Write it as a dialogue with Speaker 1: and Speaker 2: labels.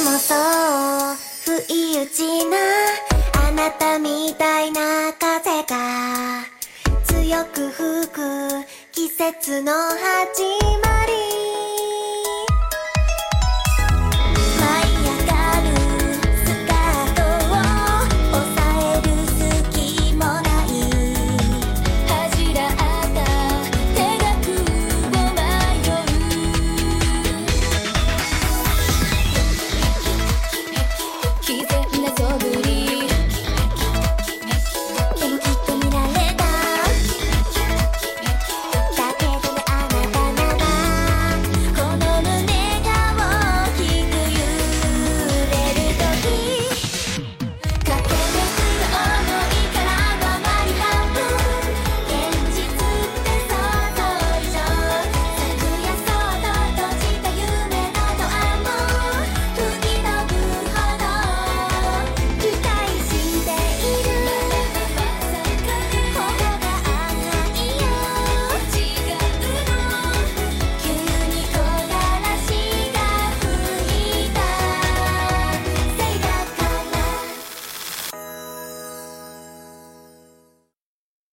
Speaker 1: もそう不意打ちなあなたみたいな風が強く吹く季節の始まり。